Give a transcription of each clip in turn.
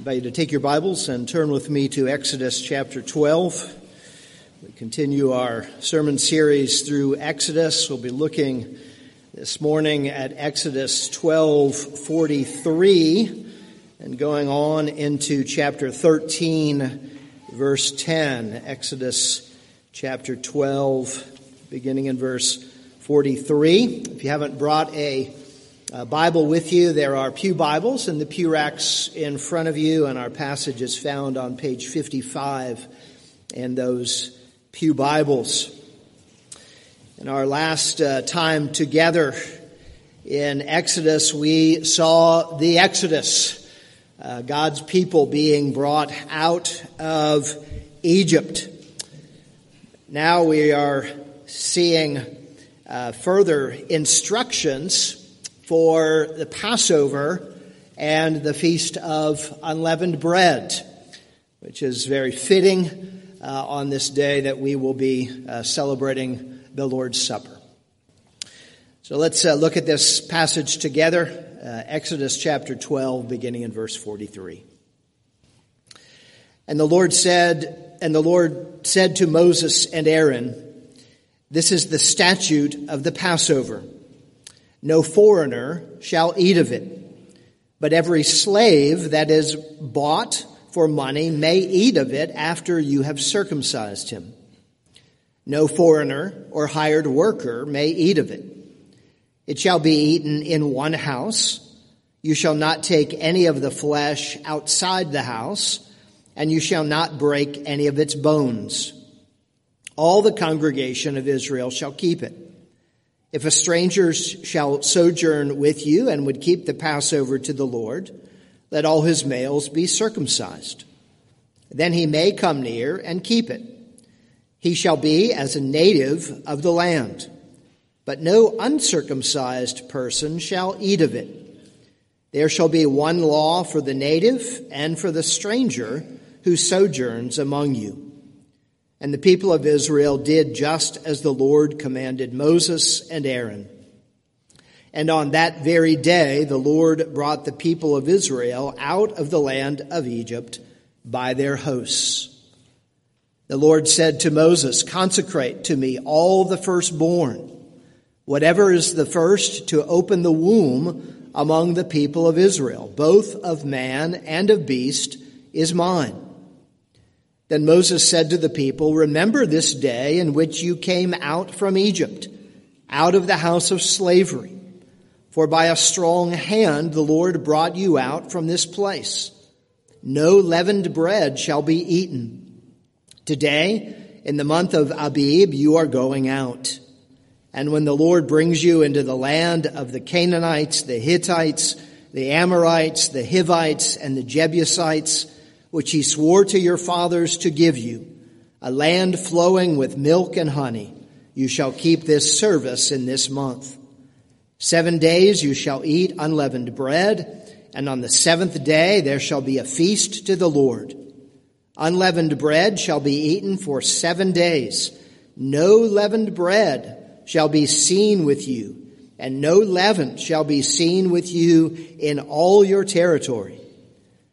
invite you to take your Bibles and turn with me to Exodus chapter 12. We continue our sermon series through Exodus. We'll be looking this morning at Exodus 12:43 and going on into chapter 13 verse 10. Exodus chapter 12 beginning in verse 43. If you haven't brought a uh, Bible with you. There are Pew Bibles in the pew racks in front of you, and our passage is found on page 55 in those Pew Bibles. In our last uh, time together in Exodus, we saw the Exodus, uh, God's people being brought out of Egypt. Now we are seeing uh, further instructions for the Passover and the Feast of Unleavened Bread, which is very fitting uh, on this day that we will be uh, celebrating the Lord's Supper. So let's uh, look at this passage together, uh, Exodus chapter 12, beginning in verse 43. And the Lord said, and the Lord said to Moses and Aaron, This is the statute of the Passover. No foreigner shall eat of it, but every slave that is bought for money may eat of it after you have circumcised him. No foreigner or hired worker may eat of it. It shall be eaten in one house. You shall not take any of the flesh outside the house, and you shall not break any of its bones. All the congregation of Israel shall keep it. If a stranger shall sojourn with you and would keep the Passover to the Lord, let all his males be circumcised. Then he may come near and keep it. He shall be as a native of the land, but no uncircumcised person shall eat of it. There shall be one law for the native and for the stranger who sojourns among you. And the people of Israel did just as the Lord commanded Moses and Aaron. And on that very day, the Lord brought the people of Israel out of the land of Egypt by their hosts. The Lord said to Moses, Consecrate to me all the firstborn, whatever is the first to open the womb among the people of Israel, both of man and of beast, is mine. Then Moses said to the people, Remember this day in which you came out from Egypt, out of the house of slavery. For by a strong hand the Lord brought you out from this place. No leavened bread shall be eaten. Today, in the month of Abib, you are going out. And when the Lord brings you into the land of the Canaanites, the Hittites, the Amorites, the Hivites, and the Jebusites, which he swore to your fathers to give you, a land flowing with milk and honey. You shall keep this service in this month. Seven days you shall eat unleavened bread, and on the seventh day there shall be a feast to the Lord. Unleavened bread shall be eaten for seven days. No leavened bread shall be seen with you, and no leaven shall be seen with you in all your territory.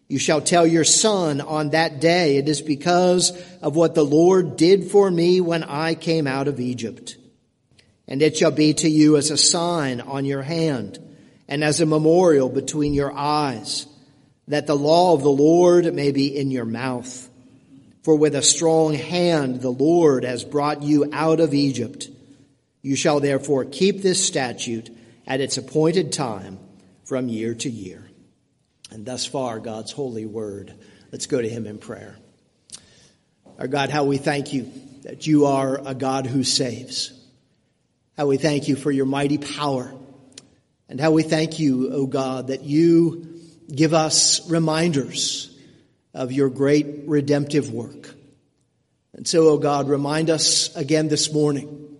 You shall tell your son on that day, it is because of what the Lord did for me when I came out of Egypt. And it shall be to you as a sign on your hand and as a memorial between your eyes, that the law of the Lord may be in your mouth. For with a strong hand the Lord has brought you out of Egypt. You shall therefore keep this statute at its appointed time from year to year. And thus far, God's holy word. Let's go to him in prayer. Our God, how we thank you that you are a God who saves. How we thank you for your mighty power. And how we thank you, O God, that you give us reminders of your great redemptive work. And so, O God, remind us again this morning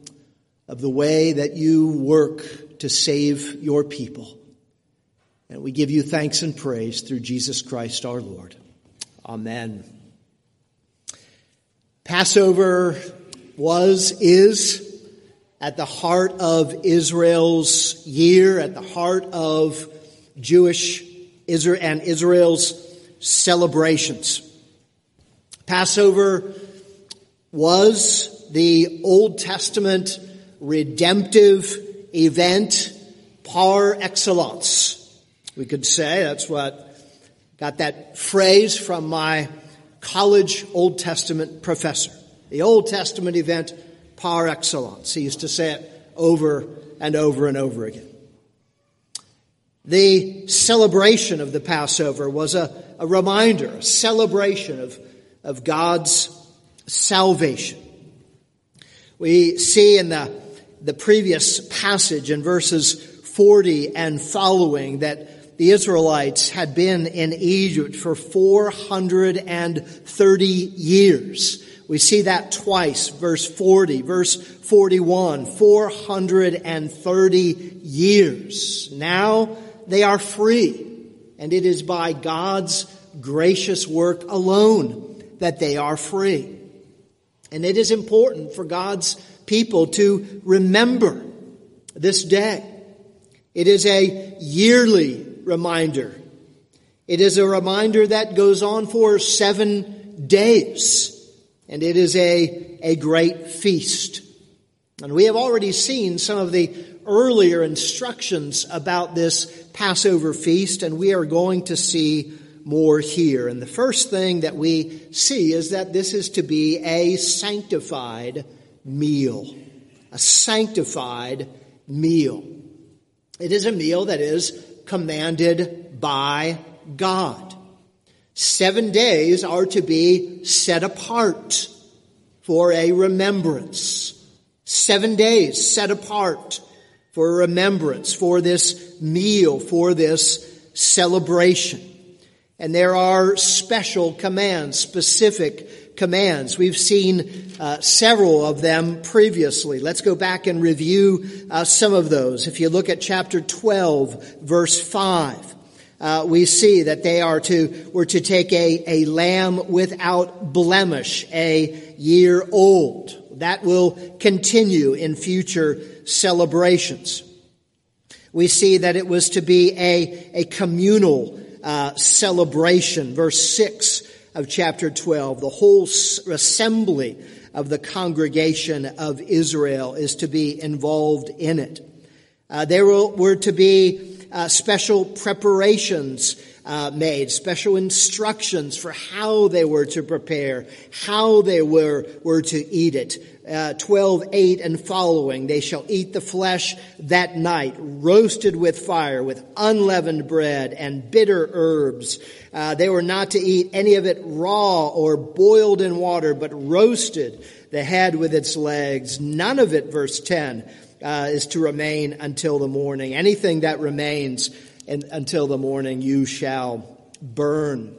of the way that you work to save your people. And we give you thanks and praise through Jesus Christ our Lord. Amen. Passover was, is at the heart of Israel's year, at the heart of Jewish and Israel's celebrations. Passover was the Old Testament redemptive event par excellence. We could say that's what got that phrase from my college Old Testament professor. The Old Testament event par excellence. He used to say it over and over and over again. The celebration of the Passover was a, a reminder, a celebration of, of God's salvation. We see in the, the previous passage in verses 40 and following that the Israelites had been in Egypt for 430 years. We see that twice, verse 40, verse 41, 430 years. Now they are free, and it is by God's gracious work alone that they are free. And it is important for God's people to remember this day. It is a yearly reminder. It is a reminder that goes on for seven days. And it is a, a great feast. And we have already seen some of the earlier instructions about this Passover feast, and we are going to see more here. And the first thing that we see is that this is to be a sanctified meal. A sanctified meal. It is a meal that is commanded by God. Seven days are to be set apart for a remembrance. Seven days set apart for remembrance, for this meal, for this celebration. And there are special commands, specific commands. We've seen uh, several of them previously. Let's go back and review uh, some of those. If you look at chapter 12, verse 5, uh, we see that they are to, were to take a, a lamb without blemish, a year old. That will continue in future celebrations. We see that it was to be a, a communal uh, celebration. Verse 6 of chapter 12. The whole assembly of the congregation of Israel is to be involved in it. Uh, there were to be uh, special preparations uh, made, special instructions for how they were to prepare, how they were, were to eat it uh, 12, 8 and following. They shall eat the flesh that night, roasted with fire, with unleavened bread and bitter herbs. Uh, they were not to eat any of it raw or boiled in water, but roasted, the head with its legs. None of it, verse 10, uh, is to remain until the morning. Anything that remains in, until the morning, you shall burn.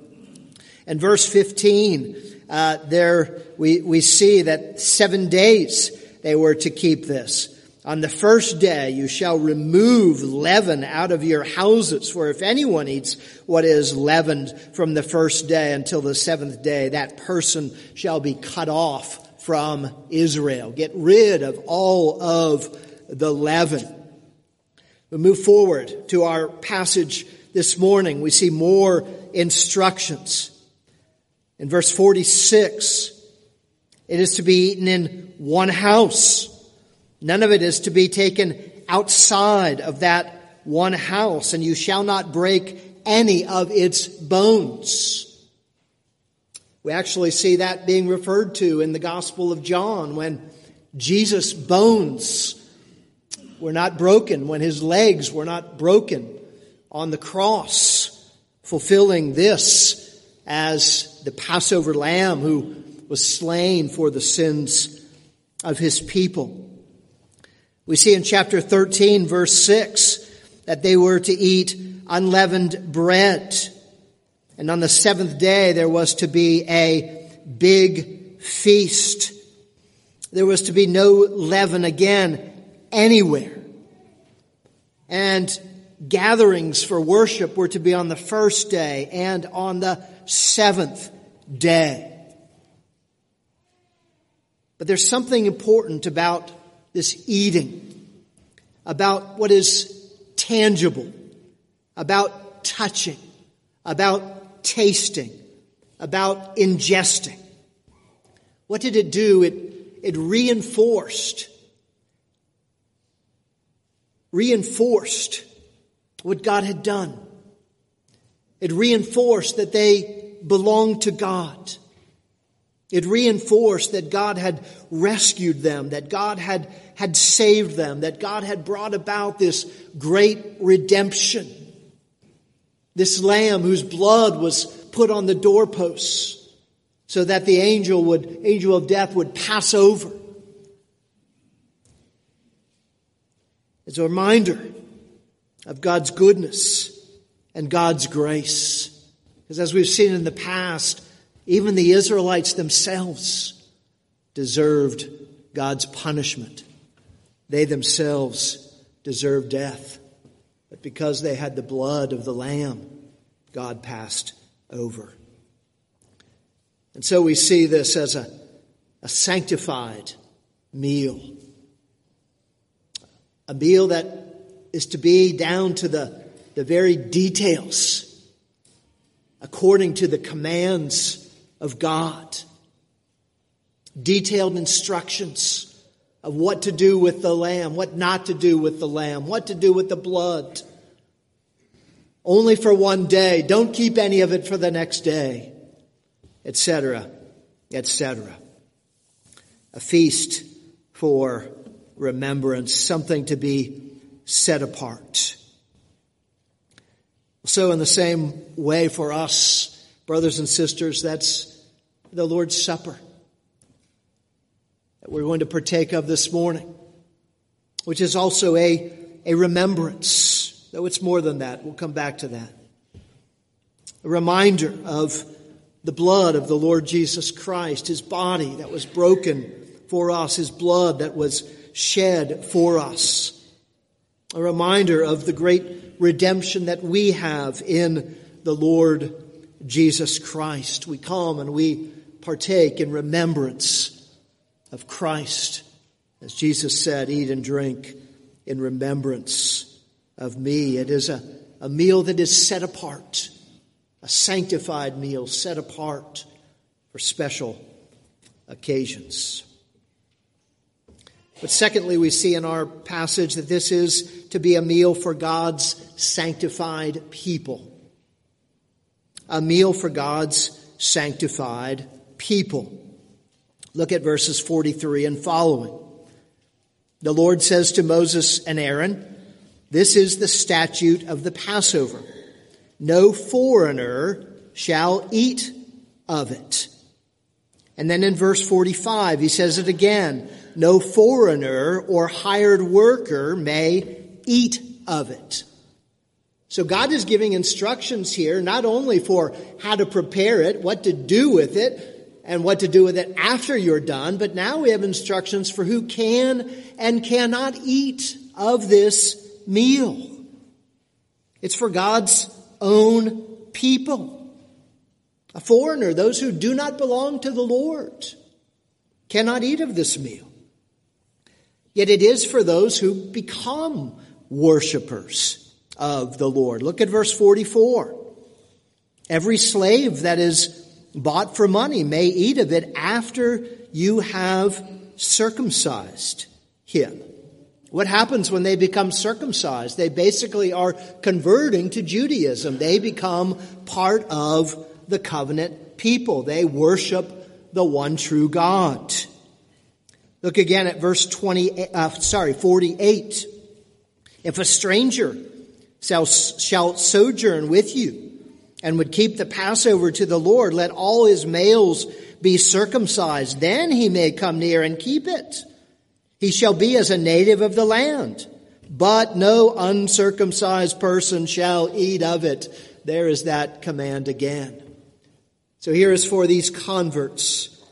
And verse 15, uh, there we, we see that seven days they were to keep this. On the first day you shall remove leaven out of your houses, for if anyone eats what is leavened from the first day until the seventh day, that person shall be cut off from Israel. Get rid of all of the leaven. We move forward to our passage this morning. We see more instructions. In verse 46, it is to be eaten in one house. None of it is to be taken outside of that one house, and you shall not break any of its bones. We actually see that being referred to in the Gospel of John when Jesus' bones were not broken, when his legs were not broken on the cross, fulfilling this as the Passover lamb who was slain for the sins of his people. We see in chapter 13, verse 6, that they were to eat unleavened bread. And on the seventh day, there was to be a big feast. There was to be no leaven again anywhere. And gatherings for worship were to be on the first day and on the seventh day. But there's something important about this eating, about what is tangible, about touching, about tasting, about ingesting. What did it do? It, it reinforced, reinforced what God had done. It reinforced that they belonged to God. It reinforced that God had rescued them, that God had, had saved them, that God had brought about this great redemption. This lamb whose blood was put on the doorposts so that the angel would, angel of death would pass over. It's a reminder of God's goodness and God's grace. Because as we've seen in the past, even the Israelites themselves deserved God's punishment. They themselves deserved death. But because they had the blood of the Lamb, God passed over. And so we see this as a, a sanctified meal. A meal that is to be down to the, the very details, according to the commands of God. Detailed instructions of what to do with the lamb, what not to do with the lamb, what to do with the blood. Only for one day. Don't keep any of it for the next day, etc., etc. A feast for remembrance, something to be set apart. So, in the same way for us, brothers and sisters, that's the Lord's Supper that we're going to partake of this morning, which is also a, a remembrance, though it's more than that. We'll come back to that. A reminder of the blood of the Lord Jesus Christ, his body that was broken for us, his blood that was shed for us. A reminder of the great redemption that we have in the Lord Jesus Christ. We come and we partake in remembrance of Christ. As Jesus said, eat and drink in remembrance of me. It is a, a meal that is set apart, a sanctified meal set apart for special occasions. But secondly, we see in our passage that this is to be a meal for God's sanctified people a meal for God's sanctified people. Look at verses 43 and following. The Lord says to Moses and Aaron, This is the statute of the Passover. No foreigner shall eat of it. And then in verse 45, he says it again. No foreigner or hired worker may eat of it. So God is giving instructions here, not only for how to prepare it, what to do with it, and what to do with it after you're done, but now we have instructions for who can and cannot eat of this meal. It's for God's own people. A foreigner, those who do not belong to the Lord, cannot eat of this meal. Yet it is for those who become worshipers of the Lord. Look at verse 44. Every slave that is bought for money may eat of it after you have circumcised him. What happens when they become circumcised? They basically are converting to Judaism. They become part of the covenant people. They worship the one true God. Look again at verse 20, uh, sorry, 48. If a stranger shall, shall sojourn with you and would keep the Passover to the Lord, let all his males be circumcised. Then he may come near and keep it. He shall be as a native of the land, but no uncircumcised person shall eat of it. There is that command again. So here is for these converts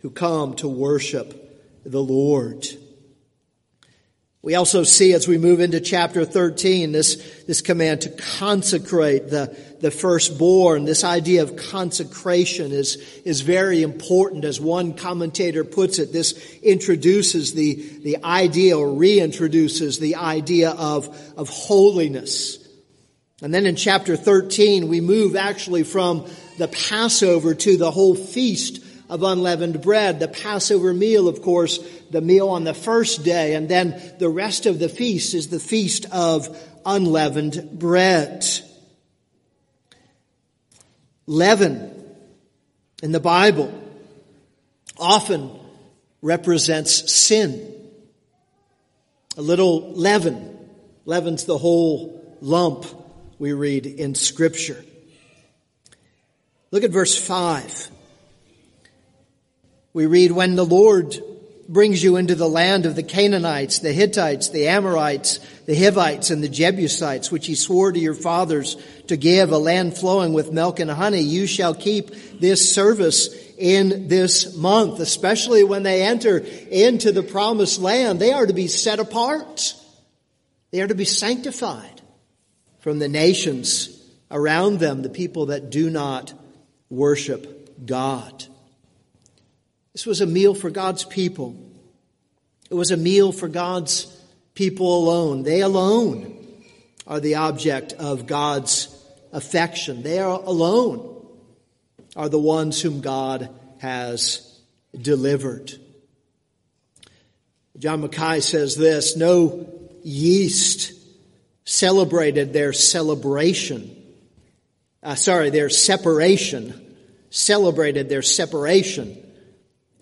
who come to worship the Lord. We also see as we move into chapter 13 this, this command to consecrate the, the firstborn. This idea of consecration is, is very important. As one commentator puts it, this introduces the, the idea or reintroduces the idea of, of holiness. And then in chapter 13, we move actually from the Passover to the whole feast of unleavened bread. The Passover meal, of course, the meal on the first day, and then the rest of the feast is the feast of unleavened bread. Leaven in the Bible often represents sin. A little leaven leavens the whole lump we read in Scripture. Look at verse 5. We read, When the Lord brings you into the land of the Canaanites, the Hittites, the Amorites, the Hivites, and the Jebusites, which he swore to your fathers to give, a land flowing with milk and honey, you shall keep this service in this month, especially when they enter into the promised land. They are to be set apart. They are to be sanctified from the nations around them, the people that do not worship God. This was a meal for God's people. It was a meal for God's people alone. They alone are the object of God's affection. They are alone are the ones whom God has delivered. John Mackay says this, no yeast celebrated their celebration. Uh, sorry, their separation, celebrated their separation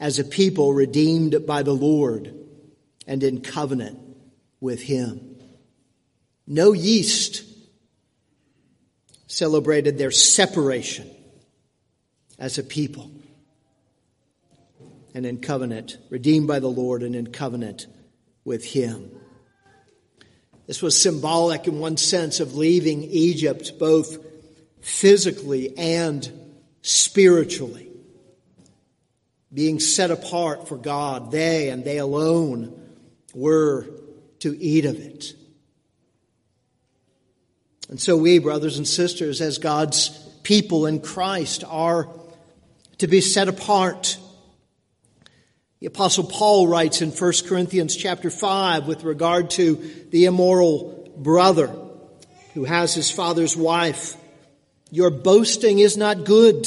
as a people redeemed by the Lord and in covenant with Him. No yeast celebrated their separation as a people and in covenant, redeemed by the Lord and in covenant with Him. This was symbolic in one sense of leaving Egypt both physically and spiritually. Being set apart for God, they and they alone were to eat of it. And so we, brothers and sisters, as God's people in Christ, are to be set apart the apostle Paul writes in 1 Corinthians chapter 5 with regard to the immoral brother who has his father's wife. Your boasting is not good.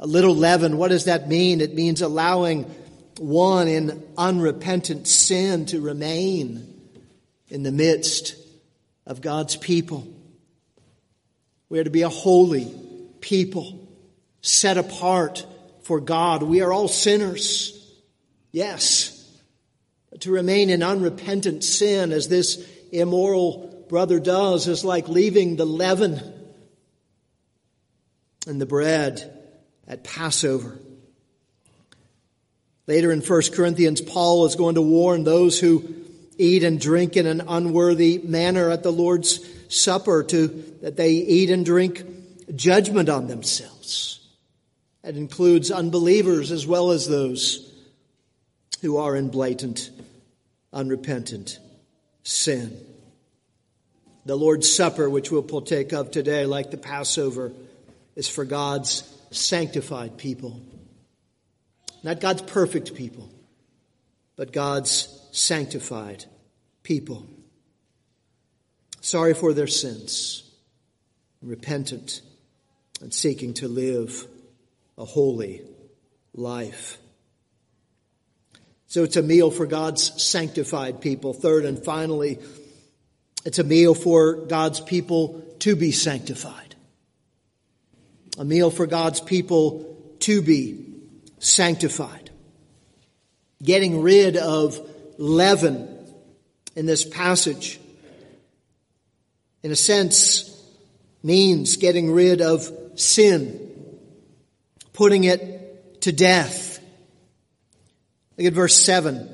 A little leaven, what does that mean? It means allowing one in unrepentant sin to remain in the midst of God's people. We are to be a holy people, set apart for God. We are all sinners. Yes. But to remain in unrepentant sin as this immoral brother does is like leaving the leaven and the bread at Passover. Later in 1 Corinthians, Paul is going to warn those who eat and drink in an unworthy manner at the Lord's Supper to, that they eat and drink judgment on themselves. It includes unbelievers as well as those who are in blatant, unrepentant sin. The Lord's Supper, which we'll partake of today, like the Passover, is for God's sanctified people. Not God's perfect people, but God's sanctified people. Sorry for their sins, repentant, and seeking to live a holy life. So it's a meal for God's sanctified people. Third and finally, it's a meal for God's people to be sanctified. A meal for God's people to be sanctified. Getting rid of leaven in this passage, in a sense, means getting rid of sin putting it to death. Look at verse 7.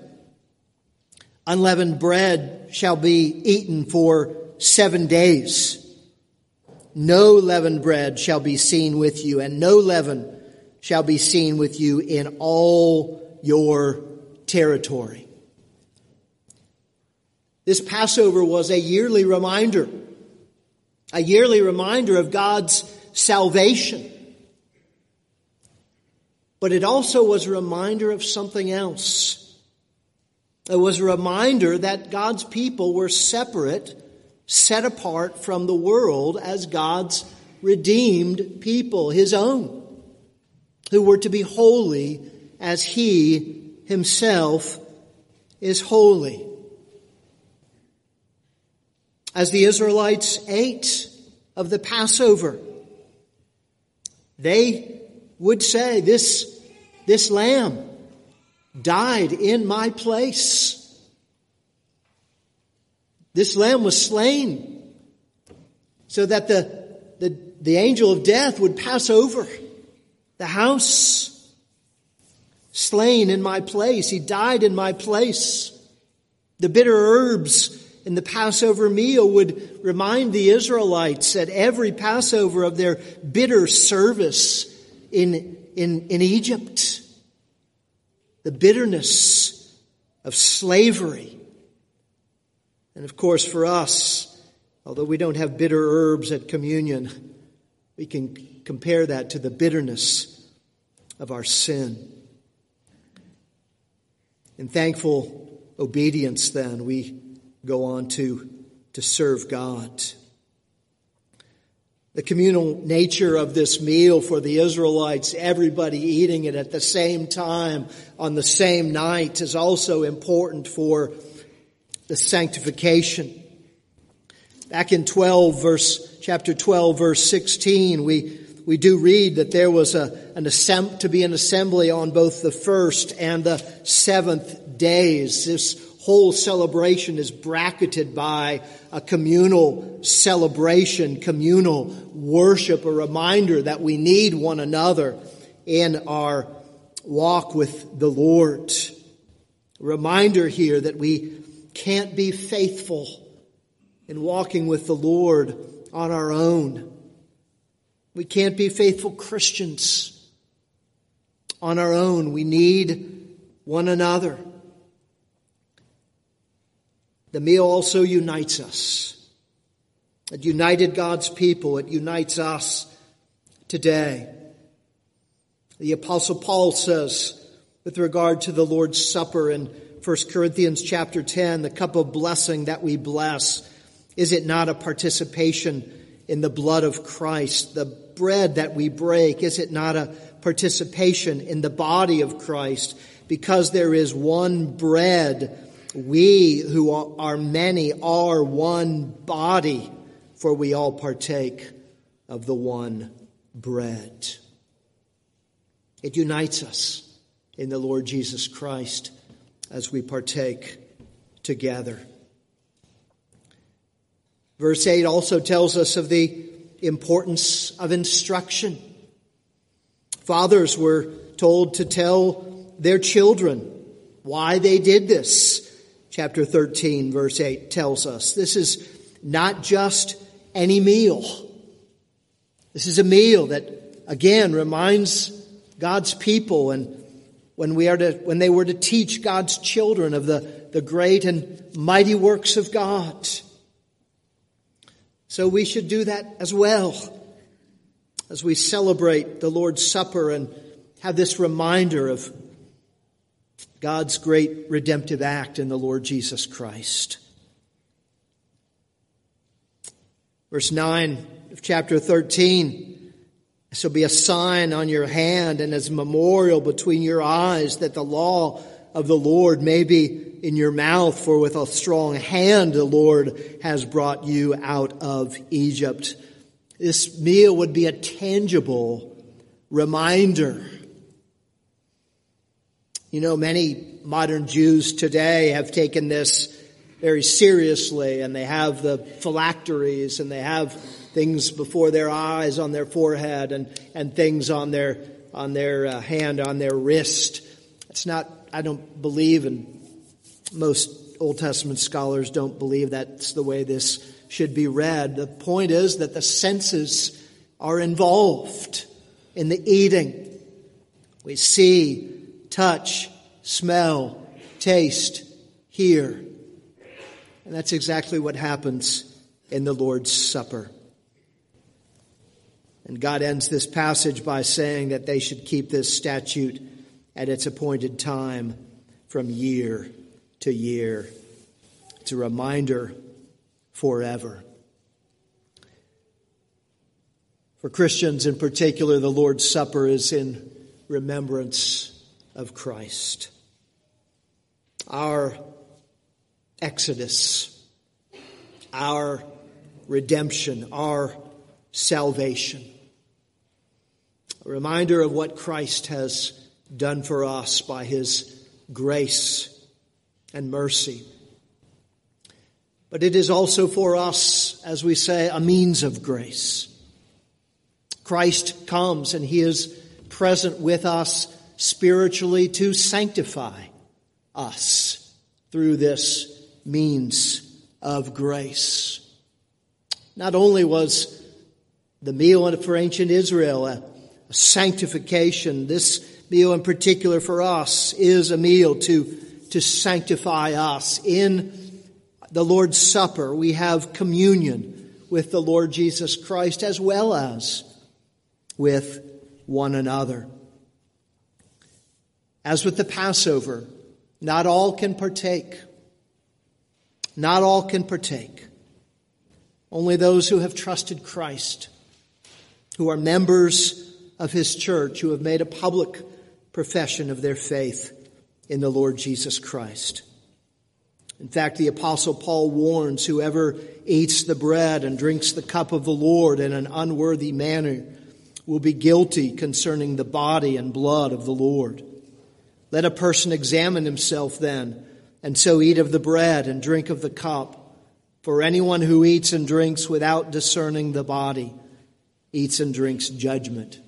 Unleavened bread shall be eaten for seven days. No leavened bread shall be seen with you, and no leaven shall be seen with you in all your territory. This Passover was a yearly reminder, a yearly reminder of God's salvation. But it also was a reminder of something else. It was a reminder that God's people were separate, set apart from the world as God's redeemed people, His own, who were to be holy as He Himself is holy. As the Israelites ate of the Passover, they would say, This, this lamb died in my place. This lamb was slain so that the, the, the angel of death would pass over the house. Slain in my place. He died in my place. The bitter herbs in the Passover meal would remind the Israelites at every Passover of their bitter service in, in, in Egypt the bitterness of slavery. And of course, for us, although we don't have bitter herbs at communion, we can compare that to the bitterness of our sin. In thankful obedience, then, we go on to, to serve God. The communal nature of this meal for the Israelites, everybody eating it at the same time on the same night is also important for the sanctification. Back in 12 verse, chapter 12 verse 16, we, we do read that there was a, an assemb- to be an assembly on both the first and the seventh days. This whole celebration is bracketed by a communal celebration, communal worship, a reminder that we need one another in our walk with the Lord. A reminder here that we can't be faithful in walking with the Lord on our own. We can't be faithful Christians on our own. We need one another. The meal also unites us. It united God's people. It unites us today. The apostle Paul says with regard to the Lord's Supper in 1 Corinthians chapter 10, the cup of blessing that we bless, is it not a participation in the blood of Christ? The bread that we break, is it not a participation in the body of Christ? Because there is one bread we who are many are one body, for we all partake of the one bread. It unites us in the Lord Jesus Christ as we partake together. Verse 8 also tells us of the importance of instruction. Fathers were told to tell their children why they did this chapter 13, verse 8 tells us. This is not just any meal. This is a meal that, again, reminds God's people and when we are to, when they were to teach God's children of the, the great and mighty works of God. So we should do that as well as we celebrate the Lord's Supper and have this reminder of God's great redemptive act in the Lord Jesus Christ. Verse 9 of chapter 13. This be a sign on your hand and as a memorial between your eyes that the law of the Lord may be in your mouth, for with a strong hand the Lord has brought you out of Egypt. This meal would be a tangible reminder you know, many modern Jews today have taken this very seriously and they have the phylacteries and they have things before their eyes on their forehead and, and things on their, on their uh, hand, on their wrist. It's not, I don't believe, and most Old Testament scholars don't believe that's the way this should be read. The point is that the senses are involved in the eating. We see, touch, smell, taste, hear. And that's exactly what happens in the Lord's Supper. And God ends this passage by saying that they should keep this statute at its appointed time from year to year. It's a reminder forever. For Christians in particular, the Lord's Supper is in remembrance of Christ. Our exodus, our redemption, our salvation. A reminder of what Christ has done for us by his grace and mercy. But it is also for us, as we say, a means of grace. Christ comes and he is present with us spiritually to sanctify us through this means of grace. Not only was the meal for ancient Israel a, sanctification, this meal in particular for us is a meal to, to sanctify us. In the Lord's Supper, we have communion with the Lord Jesus Christ as well as with one another. As with the Passover, not all can partake. Not all can partake. Only those who have trusted Christ, who are members of his church, who have made a public profession of their faith in the Lord Jesus Christ. In fact, the apostle Paul warns whoever eats the bread and drinks the cup of the Lord in an unworthy manner will be guilty concerning the body and blood of the Lord. Let a person examine himself then, and so eat of the bread and drink of the cup. For anyone who eats and drinks without discerning the body eats and drinks judgment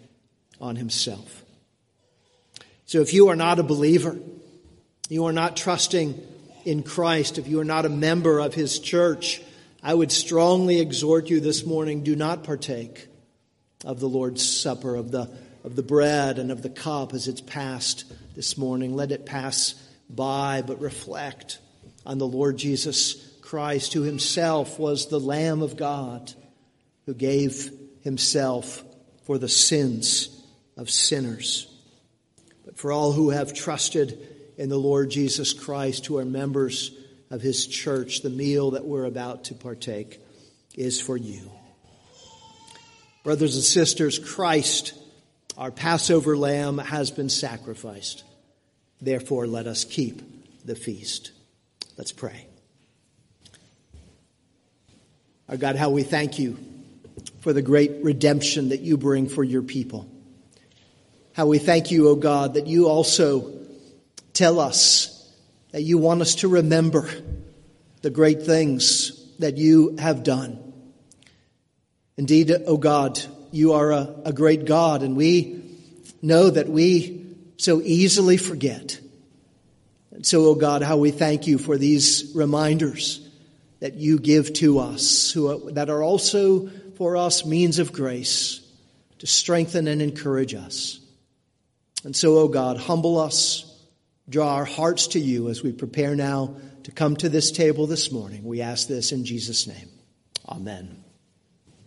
on himself. So if you are not a believer, you are not trusting in Christ, if you are not a member of his church, I would strongly exhort you this morning do not partake of the Lord's Supper, of the, of the bread and of the cup as it's passed this morning. Let it pass by, but reflect on the Lord Jesus Christ, who himself was the Lamb of God, who gave himself for the sins of sinners. But for all who have trusted in the Lord Jesus Christ, who are members of his church, the meal that we're about to partake is for you. Brothers and sisters, Christ, our Passover lamb, has been sacrificed. Therefore, let us keep the feast. Let's pray. Our God, how we thank you for the great redemption that you bring for your people. How we thank you, O God, that you also tell us that you want us to remember the great things that you have done. Indeed, O God, you are a, a great God, and we know that we so easily forget. And so, O God, how we thank you for these reminders that you give to us, who that are also for us means of grace to strengthen and encourage us. And so, O God, humble us, draw our hearts to you as we prepare now to come to this table this morning. We ask this in Jesus' name. Amen.